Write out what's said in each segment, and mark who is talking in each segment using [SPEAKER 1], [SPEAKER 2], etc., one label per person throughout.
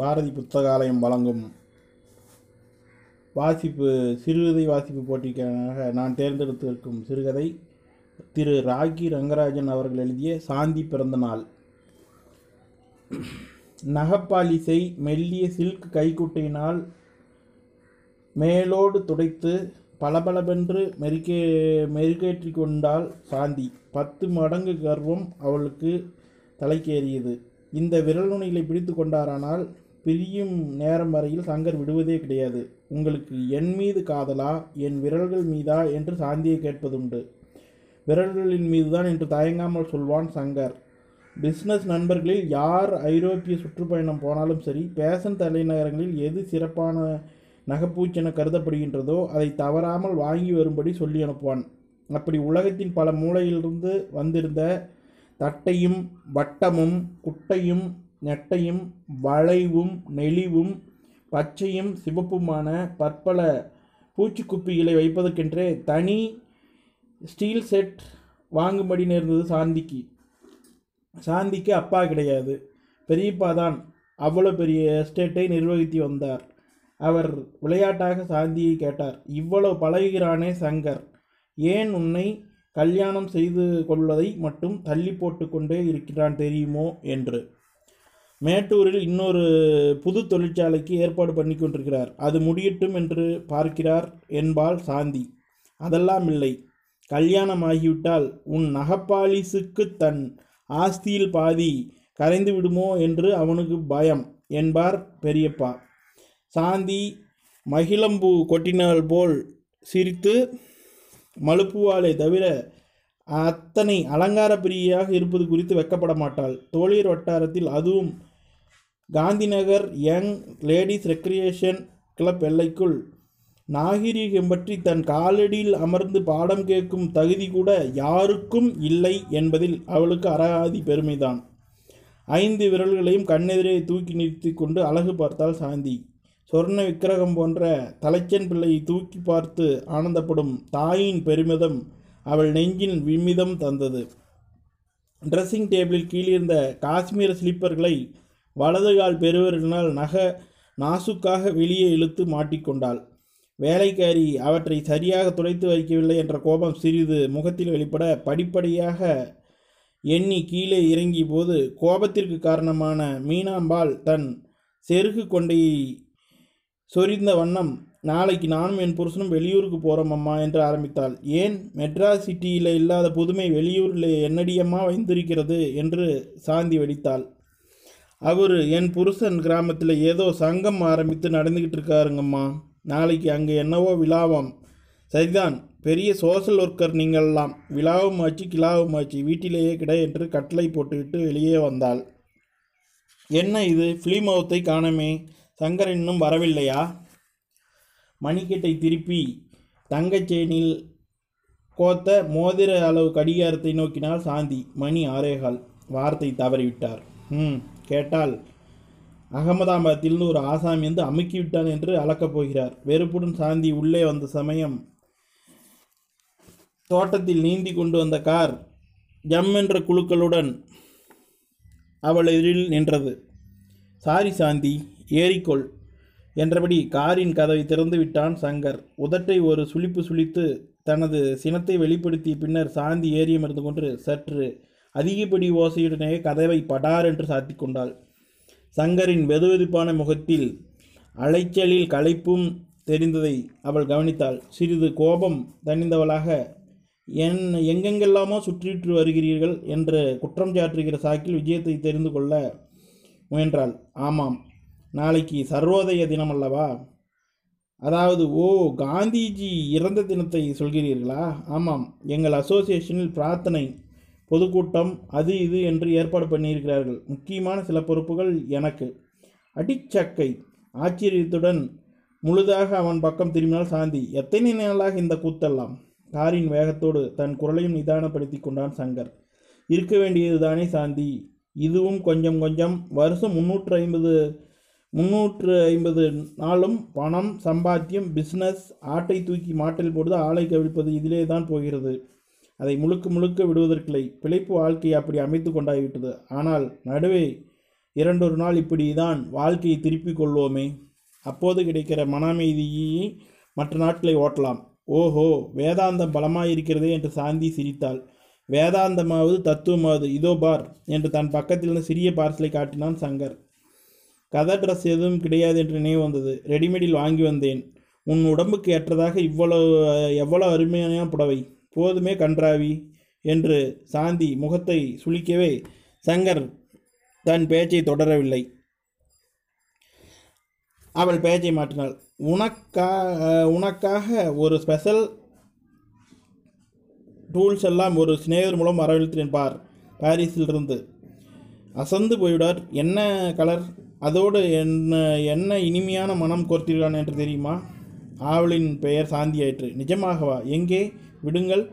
[SPEAKER 1] பாரதி புத்தகாலயம் வழங்கும் வாசிப்பு சிறுகதை வாசிப்பு போட்டிக்காக நான் தேர்ந்தெடுத்திருக்கும் சிறுகதை திரு. ராகி ரங்கராஜன் அவர்கள் எழுதிய சாந்தி பிறந்த நாள் நகப்பாலிசை மெல்லிய சில்க் கைக்குட்டையினால் மேலோடு துடைத்து பளபளவென்று மெருகே மெருகேற்றி கொண்டாள் சாந்தி. பத்து மடங்கு கர்வம் அவளுக்கு தலைக்கேறியது. இந்த விரல் நுனிகளை பிடித்து கொண்டாரானால் பிரியும் நேரம் வரையில் சங்கர் விடுவதே கிடையாது. உங்களுக்கு என் மீது காதலா? என் விரல்கள் மீதா? என்று சாந்தியை கேட்பதுண்டு. விரல்களின் மீதுதான் என்று தயங்காமல் சொல்வான் சங்கர். பிஸ்னஸ் நண்பர்களில் யார் ஐரோப்பிய சுற்றுப்பயணம் போனாலும் சரி பேஷன் தலைநகரங்களில் எது சிறப்பான நகைப்பூச்சென கருதப்படுகின்றதோ அதை தவறாமல் வாங்கி வரும்படி சொல்லி அனுப்புவான். அப்படி உலகத்தின் பல மூலையிலிருந்து வந்திருந்த தட்டையும் வட்டமும் குட்டையும் நெட்டையும் வளைவும் நெளிவும் பச்சையும் சிவப்புமான பற்பல பூச்சிக்குப்பிகளை வைப்பதற்கென்றே தனி ஸ்டீல் செட் வாங்கும்படி நேர்ந்தது சாந்திக்கு. சாந்திக்கு அப்பா கிடையாது. பெரியப்பா தான் அவ்வளோ பெரிய எஸ்டேட்டை நிர்வகித்து வந்தார். அவர் விளையாட்டாக சாந்தியை கேட்டார். இவ்வளவு பழகுகிறானே சங்கர். ஏன் உன்னை கல்யாணம் செய்து கொள்வதை மட்டும் தள்ளி போட்டு கொண்டே இருக்கிறான் தெரியுமோ? என்று. மேட்டூரில் இன்னொரு புது தொழிற்சாலைக்கு ஏற்பாடு பண்ணி கொண்டிருக்கிறார் அது முடியட்டும் என்று பார்க்கிறார் என்பாள் சாந்தி. அதெல்லாம் இல்லை. கல்யாணம் ஆகிவிட்டால் உன் நகப்பாலிசுக்கு தன் ஆஸ்தியில் பாதி கரைந்து விடுமோ என்று அவனுக்கு பயம் என்பார் பெரியப்பா. சாந்தி மகிழம்பூ கொட்டினால் போல் சிரித்து மழுப்புவாளே தவிர அத்தனை அலங்கார பிரியாக இருப்பது குறித்து வெக்கப்பட மாட்டாள் தோழியர் வட்டாரத்தில் அதுவும் Gandhinagar young ladies recreation club எல்லைக்குள். நாகரீகம் பற்றி தன் காலடியில் அமர்ந்து பாடம் கேட்கும் தகுதி கூட யாருக்கும் இல்லை என்பதில் அவளுக்கு அராதி பெருமைதான். ஐந்து விரல்களையும் கண்ணெதிரே தூக்கி நிறுத்தி கொண்டு அழகு பார்த்தாள் சாந்தி. சொர்ண விக்கிரகம் போன்ற தலைச்சன் பிள்ளையை தூக்கி பார்த்து ஆனந்தப்படும் தாயின் பெருமிதம் அவள் நெஞ்சின் விமிதம் தந்தது. ட்ரெஸ்ஸிங் டேபிளில் கீழிருந்த காஷ்மீர ஸ்லீப்பர்களை வலது கால் பெருவரினால் நக நாசுக்காக வெளியே இழுத்து மாட்டிக்கொண்டாள். வேலைக்காரி அவற்றை சரியாக துடைத்து வைக்கவில்லை என்ற கோபம் சிறிது முகத்தில் வெளிப்பட படிப்படியாக எண்ணி கீழே இறங்கிய போது கோபத்திற்கு காரணமான மீனாம்பாள் தன் செருகு கொண்டையை சொரிந்த வண்ணம் நாளைக்கு நானும் என் புருஷனும் வெளியூருக்கு போகிறோம் அம்மா என்று ஆரம்பித்தாள். ஏன்? மெட்ராஸ் சிட்டியில் இல்லாத புதுமை வெளியூரில் என்னடியம்மா வைந்திருக்கிறது என்று சாந்தி வெடித்தாள். அவர் என் புருஷன் கிராமத்தில் ஏதோ சங்கம் ஆரம்பித்து நடந்துக்கிட்டு இருக்காருங்கம்மா நாளைக்கு அங்கே என்னவோ விழாவாம். சரிதான். பெரிய சோஷல் ஒர்க்கர் நீங்கள்லாம். விழாவும் ஆச்சு கிலாவும் ஆச்சு வீட்டிலேயே கிட என்று கட்டளை போட்டுவிட்டு வெளியே வந்தாள். என்ன இது? ஃபிலிம் காணமே. சங்கர் இன்னும் வரவில்லையா? மணிக்கட்டை திருப்பி. தங்கச்சேனில் கோத்த மோதிர அளவு கடிகாரத்தை நோக்கினால் சாந்தி. மணி ஆரேகால் வார்த்தை தவறிவிட்டார். ம். கேட்டால் அகமதாபாத்திலிருந்து ஒரு ஆசாமி வந்து அமுக்கிவிட்டான் என்று அளக்கப் போகிறார். வெறுப்புடன் சாந்தி உள்ளே வந்த சமயம் தோட்டத்தில் நீந்தி கொண்டு வந்த கார் ஜம் என்ற குழுக்களுடன் அவள் எதிரில் நின்றது. சாரி சாந்தி ஏறிக்கொள் என்றபடி காரின் கதவை திறந்து விட்டான் சங்கர். உதட்டை ஒரு சுளிப்பு சுழித்து தனது சினத்தை வெளிப்படுத்திய பின்னர் சாந்தி ஏறியமர்ந்து கொண்டு சற்று அதிகப்படி ஓசையுடனே கதவை படார் என்று சாத்தி கொண்டாள். சங்கரின் வெதுவெதுப்பான முகத்தில் அலைச்சலில் களைப்பும் தெரிந்ததை அவள் கவனித்தாள். சிறிது கோபம் தணிந்தவளாக என் எங்கெங்கெல்லாமோ சுற்றிட்டு வருகிறீர்கள் என்று குற்றம் சாற்றுகிற சாக்கில் விஜயத்தை தெரிந்து கொள்ள முயன்றாள். ஆமாம் நாளைக்கு சர்வோதய தினம் அல்லவா அதாவது ஓ காந்திஜி இறந்த தினத்தை சொல்கிறீர்களா? ஆமாம் எங்கள் அசோசியேஷனில் பிரார்த்தனை பொதுக்கூட்டம் அது இது என்று ஏற்பாடு பண்ணியிருக்கிறார்கள். முக்கியமான சில பொறுப்புகள் எனக்கு. அடிச்சக்கை ஆச்சரியத்துடன் முழுதாக அவன் பக்கம் திரும்பினால் சாந்தி. எத்தனை நாளாக இந்த கூத்தெல்லாம்? காரின் வேகத்தோடு தன் குரலையும் நிதானப்படுத்தி கொண்டான் சங்கர். இருக்க வேண்டியதுதானே சாந்தி. இதுவும் கொஞ்சம் கொஞ்சம். வருஷம் முந்நூற்று ஐம்பது முந்நூற்று ஐம்பது நாளும் பணம் சம்பாத்தியம் பிஸ்னஸ் ஆட்டை தூக்கி மாட்டில் போடுவது ஆளை கவிழ்ப்பது இதிலே தான் போகிறது. அதை முழுக்க முழுக்க விடுவதற்கில்லை. பிழைப்பு வாழ்க்கையை அப்படி அமைத்து கொண்டாகிவிட்டது. ஆனால் நடுவே இரண்டொரு நாள் இப்படி தான் வாழ்க்கையை திருப்பிக் கொள்வோமே. அப்போது கிடைக்கிற மன அமைதியை மற்ற நாட்களை ஓட்டலாம். ஓஹோ வேதாந்தம் பலமாயிருக்கிறதே என்று சாந்தி சிரித்தாள். வேதாந்தமாவது தத்துவமாவது. இதோ பார் என்று தன் பக்கத்திலிருந்து சிறிய பார்சலை காட்டினான் சங்கர். கதர் ட்ரெஸ் எதுவும் கிடையாது என்று நினைவு வந்தது. ரெடிமேடில் வாங்கி வந்தேன். உன் உடம்புக்கு ஏற்றதாக இவ்வளவு எவ்வளவு அருமையான புடவை. போதுமே கன்றாவி என்று சாந்தி முகத்தை சுளிக்கவே சங்கர் தன் பேச்சை தொடரவில்லை. அவள் பேச்சை மாற்றினாள். உனக்கா உனக்காக ஒரு ஸ்பெஷல் டூல்ஸ் எல்லாம் ஒரு சிநேகர் மூலம் வரவழைத்தேன் பார். பாரிஸிலிருந்து. அசந்து போய்விடார். என்ன கலர்? அதோடு என்ன என்ன இனிமையான மனம் கோர்த்திருக்கான் என்று தெரியுமா? ஆவலின் பெயர் சாந்தியாயிற்று. நிஜமாகவா? எங்கே? விடுங்கள்.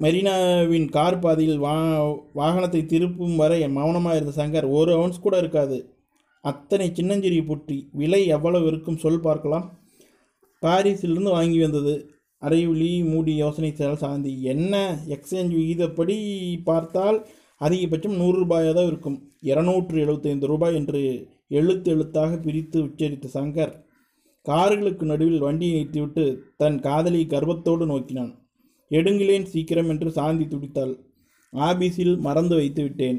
[SPEAKER 1] மெரினாவின் கார் பாதையில் வா வாகனத்தை திருப்பும் வரை மௌனமாக இருந்த சங்கர் ஒரு அவுன்ஸ் கூட இருக்காது. அத்தனை சின்னஞ்சிறிய புட்டி விலை எவ்வளவு இருக்கும் சொல் பார்க்கலாம். பாரிஸிலிருந்து வாங்கி வந்தது. அரைவிழி மூடி யோசனை செயல் சாந்தி. என்ன? எக்ஸ்சேஞ்ச் விகிதப்படி பார்த்தால் அதிகபட்சம் நூறு ரூபாயாக தான் இருக்கும். இரநூற்று எழுபத்தைந்து ரூபாய் என்று எழுத்து எழுத்தாக பிரித்து உச்சரித்த சங்கர் கார்களுக்கு நடுவில் வண்டியை நிறுத்திவிட்டு தன் காதலி கர்வத்தோடு நோக்கினான். எடுங்களேன் சீக்கிரம் என்று சாந்தி துடித்தாள். ஆபீஸில் மறந்து வைத்து விட்டேன்.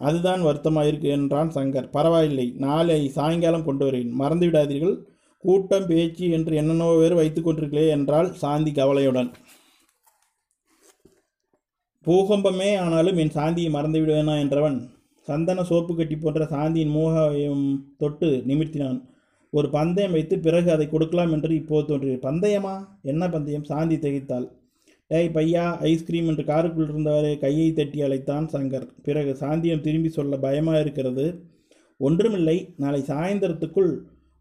[SPEAKER 1] அதுதான் வருத்தமாயிருக்கு என்றான் சங்கர். பரவாயில்லை நாளை சாயங்காலம் கொண்டு வரேன். மறந்து விடாதீர்கள். கூட்டம் பேச்சு என்று என்னென்னவோ வேறு வைத்து கொண்டிருக்கிறே என்றாள் சாந்தி கவலையுடன். பூகம்பமே ஆனாலும் என் சாந்தியை மறந்து விடுவேனா என்றவன் சந்தன சோப்பு கட்டி போன்ற சாந்தியின் மூகம் தொட்டு நிமிர்த்தினான். ஒரு பந்தயம் வைத்து பிறகு அதை கொடுக்கலாம் என்று இப்போது தோன்றியது. பந்தயமா? என்ன பந்தயம்? சாந்தி திகைத்தாள். டேய் பையா ஐஸ்கிரீம் என்று காருக்குள் இருந்தவரை கையை தட்டி அழைத்தான் சங்கர். பிறகு சாந்தியம் திரும்பி சொல்ல பயமாக இருக்கிறது? ஒன்றுமில்லை. நாளை சாயந்தரத்துக்குள்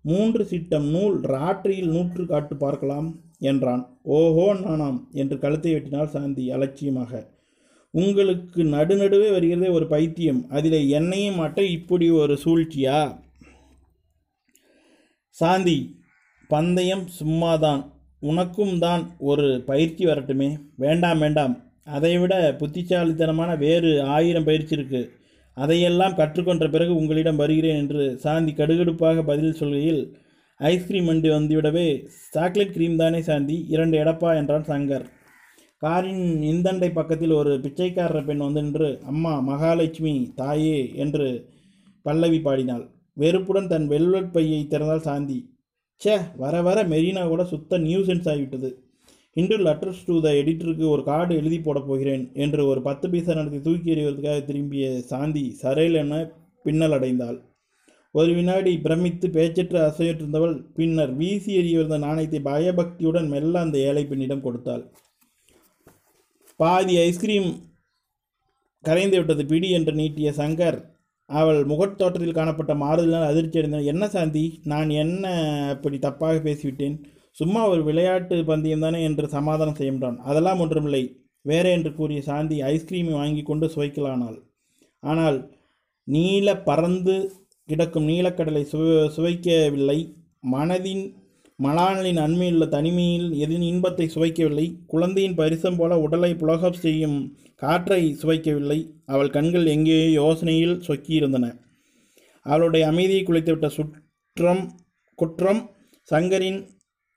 [SPEAKER 1] மூன்று சிட்டம் நூல் ராற்றியில் நூற்று காட்டு பார்க்கலாம் என்றான். ஓஹோ நானாம் என்று கழுத்தை வெட்டினாள் சாந்தி அலட்சியமாக. உங்களுக்கு நடுநடுவே வருகிறதே ஒரு பைத்தியம். அதில் என்னையும் மாட்ட இப்படி ஒரு சூழ்ச்சியா? சாந்தி பந்தயம் சும்மாதான். உனக்கும் தான் ஒரு பயிற்சி வரட்டுமே. வேண்டாம் வேண்டாம். அதைவிட புத்திசாலித்தனமான வேறு ஆயிரம் பயிற்சி இருக்கு. அதையெல்லாம் கற்றுக்கொண்ட பிறகு உங்களிடம் வருகிறேன் என்று சாந்தி கடுகடுப்பாக பதில் சொல்கையில் ஐஸ்கிரீம் வண்டி வந்துவிடவே சாக்லேட் கிரீம் தானே சாந்தி இரண்டு எடப்பா என்றான் சங்கர். காரின் இந்தண்டை பக்கத்தில் ஒரு பிச்சைக்காரர் பெண் வந்து நின்று அம்மா மகாலட்சுமி தாயே என்று பல்லவி பாடினாள். வெறுப்புடன் தன் வெல்வெட் பையை திறந்தால் சாந்தி. ச்சே வர வர மெரினா கூட சுத்த நியூசென்ஸ் ஆகிவிட்டது. இன்று லெட்டர்ஸ் டு த எடிட்டருக்கு ஒரு கார்டு எழுதி போடப் போகிறேன் என்று ஒரு பத்து பைசா நடத்தி தூக்கி எறிவதற்காக திரும்பிய சாந்தி சரையில் என பின்னல் அடைந்தாள். ஒரு வினாடி பிரமித்து பேச்சற்று அசையற்றிருந்தவள் பின்னர் வீசி எறிய நாணயத்தை பயபக்தியுடன் மெல்ல அந்த ஏழை பெண்ணிடம் கொடுத்தாள். பாதி ஐஸ்கிரீம் கரைந்து விட்டது பிடி என்று நீட்டிய சங்கர் அவள் முகத்தோற்றத்தில் காணப்பட்ட மாறுதலால் அதிர்ச்சி அடைந்தான். என்ன சாந்தி நான் என்ன அப்படி தப்பாக பேசிவிட்டேன்? சும்மா ஒரு விளையாட்டு பந்தயம் தானே என்று சமாதானம் செய்கின்றான் அதெல்லாம் ஒன்றுமில்லை. வேற என்று கூறிய சாந்தி ஐஸ்கிரீமை வாங்கி கொண்டு சுவைக்கலானாள். ஆனால் நீல பறந்து கிடக்கும் நீலக்கடலை சுவை சுவைக்கவில்லை. மனதின் மலானலின் அண்மையுள்ள தனிமையில் எதின் இன்பத்தை சுவைக்கவில்லை. குழந்தையின் பரிசம் போல உடலை புலகப் செய்யும் காற்றை சுவைக்கவில்லை. அவள் கண்கள் எங்கேயோ யோசனையில் சொக்கியிருந்தன. அவளுடைய அமைதியை குலைத்துவிட்ட சுற்றம் குற்றம் சங்கரின்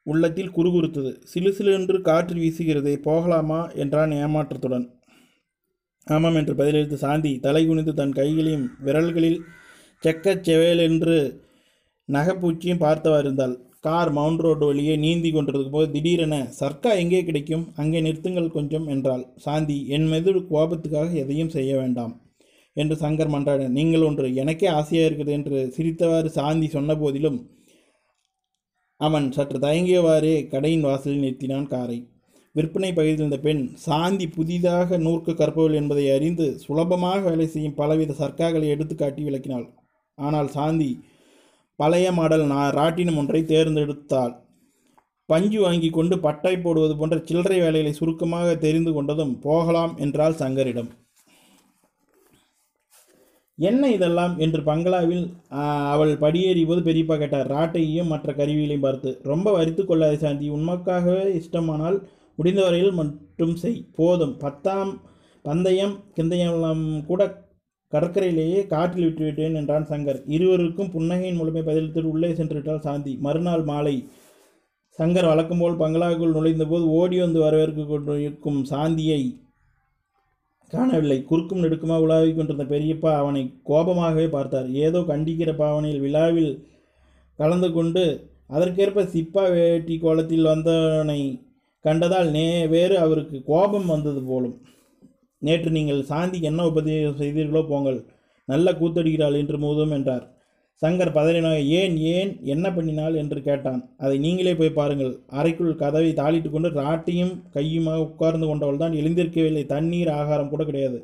[SPEAKER 1] உள்ளத்தில் குறுகுறுத்தது. சிலு சிலு என்று காற்று வீசுகிறதே போகலாமா? என்றான் ஏமாற்றத்துடன். ஆமாம் என்று பதிலளித்து சாந்தி தலை குனிந்து தன் கைகளையும் விரல்களில் செக்கச் செவேலென்று நகைப்பூச்சியும் பார்த்தவா இருந்தாள். கார் மவுண்ட் ரோடு வழியே நீந்தி கொண்டிருக்கும் போது திடீரென சர்க்கா எங்கே கிடைக்கும்? அங்கே நிறுத்துங்கள் கொஞ்சம் என்றாள். சாந்தி என் மீது கோபத்துக்காக எதையும் செய்ய வேண்டாம் என்று சங்கர் மன்றாட நீங்கள் ஒன்று எனக்கே ஆசையாக இருக்குது என்று சிரித்தவாறு சாந்தி சொன்ன போதிலும் அவன் சற்று தயங்கியவாறே கடையின் வாசலில் நிறுத்தினான் காரை. விற்பனை பகுதியில் இருந்த பெண் சாந்தி புதிதாக நூற்கு கற்பவள் என்பதை அறிந்து சுலபமாக வேலை செய்யும் பலவித சர்க்காக்களை எடுத்து காட்டி விளக்கினாள். ஆனால் சாந்தி பழைய மாடல் நா- ராட்டினம் ஒன்றை தேர்ந்தெடுத்தாள். பஞ்சு வாங்கி கொண்டு பட்டை போடுவது போன்ற சில்லறை வேலைகளை சுருக்கமாக தெரிந்து கொண்டதும் போகலாம் என்றால் சங்கரிடம். என்ன இதெல்லாம்? என்று பங்களாவில் அவள் படியேறியபோது பெரியப்பா கேட்டார். ராட்டையும் மற்ற கருவிகளையும் பார்த்து. ரொம்ப வரித்து கொள்ளாதே சாந்தி. உண்மைக்காகவே இஷ்டமானால் முடிந்தவரையில் மட்டும் செய். போதும். பத்தாம் பந்தயம் கிந்தயம் கூட கடற்கரையிலேயே காற்றில் விட்டுவிட்டேன் என்றான் சங்கர். இருவருக்கும் புன்னகையின் மூலமே பதிலளித்து உள்ளே சென்று விட்டாள் சாந்தி. மறுநாள் மாலை சங்கர் வழக்கம்போல் பங்களாவுக்குள் நுழைந்தபோது ஓடி வந்து வரவேற்க கொண்டிருக்கும் சாந்தியை காணவில்லை. குறுக்கும் நெடுக்குமா உலாவிக் கொண்டிருந்த பெரியப்பா அவனை கோபமாகவே பார்த்தார். ஏதோ கண்டிக்கிற பாவனையில் விழாவில் கலந்து கொண்டு அதற்கேற்ப சிப்பா வேட்டி கோலத்தில் வந்தவனை கண்டதால் நே வேறு அவருக்கு கோபம் வந்தது போலும். நேற்று நீங்கள் சாந்திக்கு என்ன உபதேசம் செய்தீர்களோ போங்கள். நல்ல கூத்தடிக்கிறாள் என்று மோதும் என்றார். சங்கர் பதறினாக ஏன் ஏன் என்ன பண்ணினாள்? என்று கேட்டான். அதை நீங்களே போய் பாருங்கள். அறைக்குள் கதவை தாளிட்டு கொண்டு ராட்டியும் கையுமாக உட்கார்ந்து கொண்டவள் தான் எழுந்திருக்கவில்லை. தண்ணீர் ஆகாரம் கூட கிடையாது.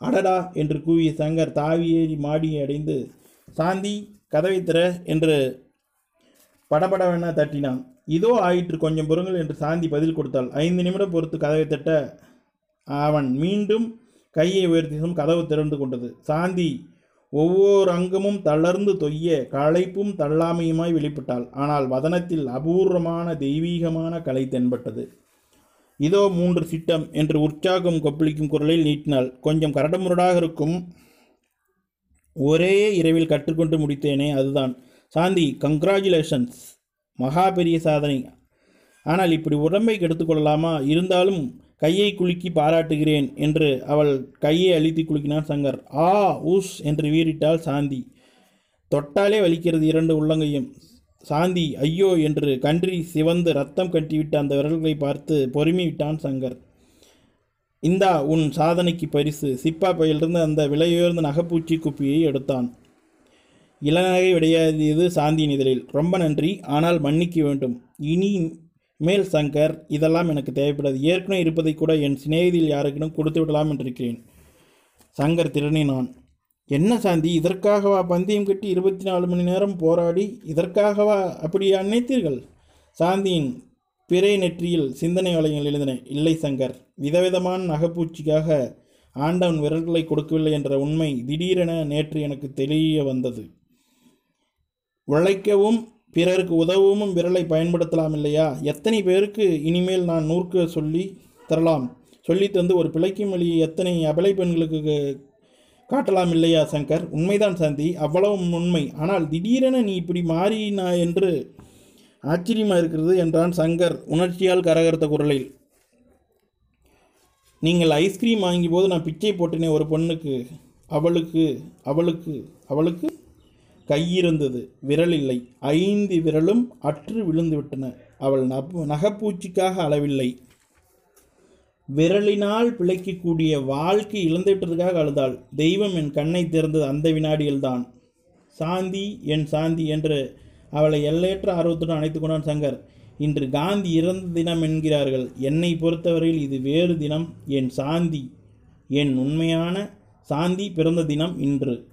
[SPEAKER 1] அடடா! என்று கூவிய சங்கர் தாவியேறி மாடியை அடைந்து சாந்தி கதவை திற என்று படபடவென தட்டினான். இதோ ஆயிற்று கொஞ்சம் பொறுங்கள் என்று சாந்தி பதில் கொடுத்தாள். ஐந்து நிமிடம் பொறுத்து கதவை தட்ட அவன் மீண்டும் கையை உயர்த்தியதும் கதவு திறந்து கொண்டது. சாந்தி ஒவ்வொரு அங்கமும் தளர்ந்து தொய்ய களைப்பும் தள்ளாமையுமாய் வெளிப்பட்டாள். ஆனால் வதனத்தில் அபூர்வமான தெய்வீகமான கலை தென்பட்டது. இதோ மூன்று சிட்டம் என்று உற்சாகம் கொப்பளிக்கும் குரலில் நீட்டினாள். கொஞ்சம் கரடமுரடாக இருக்கும். ஒரே இரவில் கற்றுக்கொண்டு முடித்தேனே அதுதான். சாந்தி கங்க்ராச்சுலேஷன்ஸ் மகா பெரிய சாதனை. ஆனால் இப்படி உடம்பை கெடுத்துக்கொள்ளலாமா இருந்தாலும் கையை குலுக்கி பாராட்டுகிறேன் என்று அவள் கையை அழுத்தி குலுக்கினான் சங்கர். ஆ ஊஸ் என்று வீறிட்டாள் சாந்தி. தொட்டாலே வலிக்கிறது இரண்டு உள்ளங்கையும். சாந்தி ஐயோ என்று கன்றி சிவந்து ரத்தம் கட்டிவிட்ட அந்த விரல்களை பார்த்து பொறுமி விட்டான் சங்கர். இந்தா உன் சாதனைக்கு பரிசு. சிப்பா பையிலிருந்து அந்த விலையுயர்ந்த நகைப்பூச்சி குப்பியை எடுத்தான். இளநகை விடையாதியது சாந்தியின் இதழில். ரொம்ப நன்றி. ஆனால் மன்னிக்க வேண்டும். இனி மேல் சங்கர் இதெல்லாம் எனக்கு தேவைப்படாது. ஏற்கனவே இருப்பதை கூட என் சிநேகிதியில் யாருக்கிடம் கொடுத்து விடலாம் என்றிருக்கிறேன். சங்கர் திறனினான் என்ன சாந்தி இதற்காகவா பந்தயம் கட்டி இருபத்தி நாலு மணி நேரம் போராடி இதற்காகவா அப்படி நினைத்தீர்கள் சாந்தியின் பிறை நெற்றியில் சிந்தனை வளையங்கள் எழுதின இல்லை சங்கர் விதவிதமான நகைப்பூச்சிக்காக ஆண்டவன் விரல்களை கொடுக்கவில்லை என்ற உண்மை திடீரென நேற்று எனக்கு தெரிய வந்தது. உழைக்கவும் பிறருக்கு உதவவும் விரலை பயன்படுத்தலாம் இல்லையா? எத்தனை பேருக்கு இனிமேல் நான் நூற்க சொல்லி தரலாம்? சொல்லி தந்து ஒரு பிழைக்கும் வழியை எத்தனை அபலை பெண்களுக்கு காட்டலாம் இல்லையா சங்கர்? உண்மைதான் சாந்தி அவ்வளவும் உண்மை. ஆனால் திடீரென நீ இப்படி மாறினா என்று ஆச்சரியமாக இருக்கிறது என்றான் சங்கர் உணர்ச்சியால் கரகரத்த குரலில். நீங்கள் ஐஸ்கிரீம் வாங்கிய போது நான் பிச்சை போட்டேனே ஒரு பொண்ணுக்கு. அவளுக்கு அவளுக்கு அவளுக்கு? கையிருந்தது. விரல் இல்லை ஐந்து விரலும் அற்று விழுந்துவிட்டன. அவள் நப்- நகைப்பூச்சிக்காக அளவில்லை. விரலினால் பிழைக்கக்கூடிய வாழ்க்கை இழந்துவிட்டதுக்காக அழுதாள். தெய்வம் என் கண்ணை திறந்தது அந்த வினாடியில்தான். சாந்தி என் சாந்தி என்று அவளை எல்லையற்ற ஆர்வத்துடன் அழைத்து கொண்டான் சங்கர். இன்று காந்தி இறந்த தினம் என்கிறார்கள். என்னை பொறுத்தவரையில் இது வேறு தினம். என் சாந்தி என் உண்மையான சாந்தி பிறந்த தினம் இன்று.